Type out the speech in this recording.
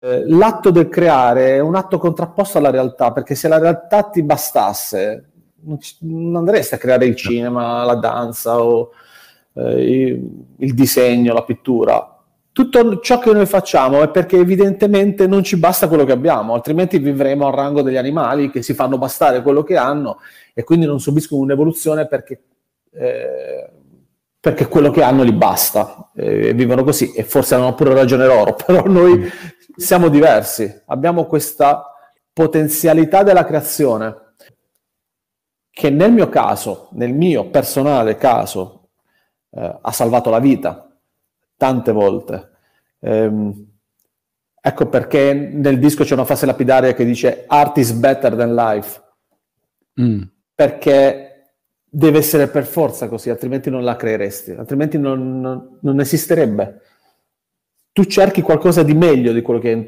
eh, l'atto del creare è un atto contrapposto alla realtà, perché se la realtà ti bastasse, non, andresti a creare il cinema, la danza o eh, il, disegno, la pittura. Tutto ciò che noi facciamo è perché evidentemente non ci basta quello che abbiamo, altrimenti vivremo al rango degli animali che si fanno bastare quello che hanno e quindi non subiscono un'evoluzione perché, eh, perché quello che hanno li basta e vivono così e forse hanno pure ragione loro, però noi siamo diversi, abbiamo questa potenzialità della creazione che nel mio caso, nel mio personale caso, eh, ha salvato la vita tante volte. Ehm, ecco perché nel disco c'è una frase lapidaria che dice art is better than life. Mm. Perché deve essere per forza così, altrimenti non la creeresti, altrimenti non, non, non esisterebbe tu cerchi qualcosa di meglio di quello che hai intorno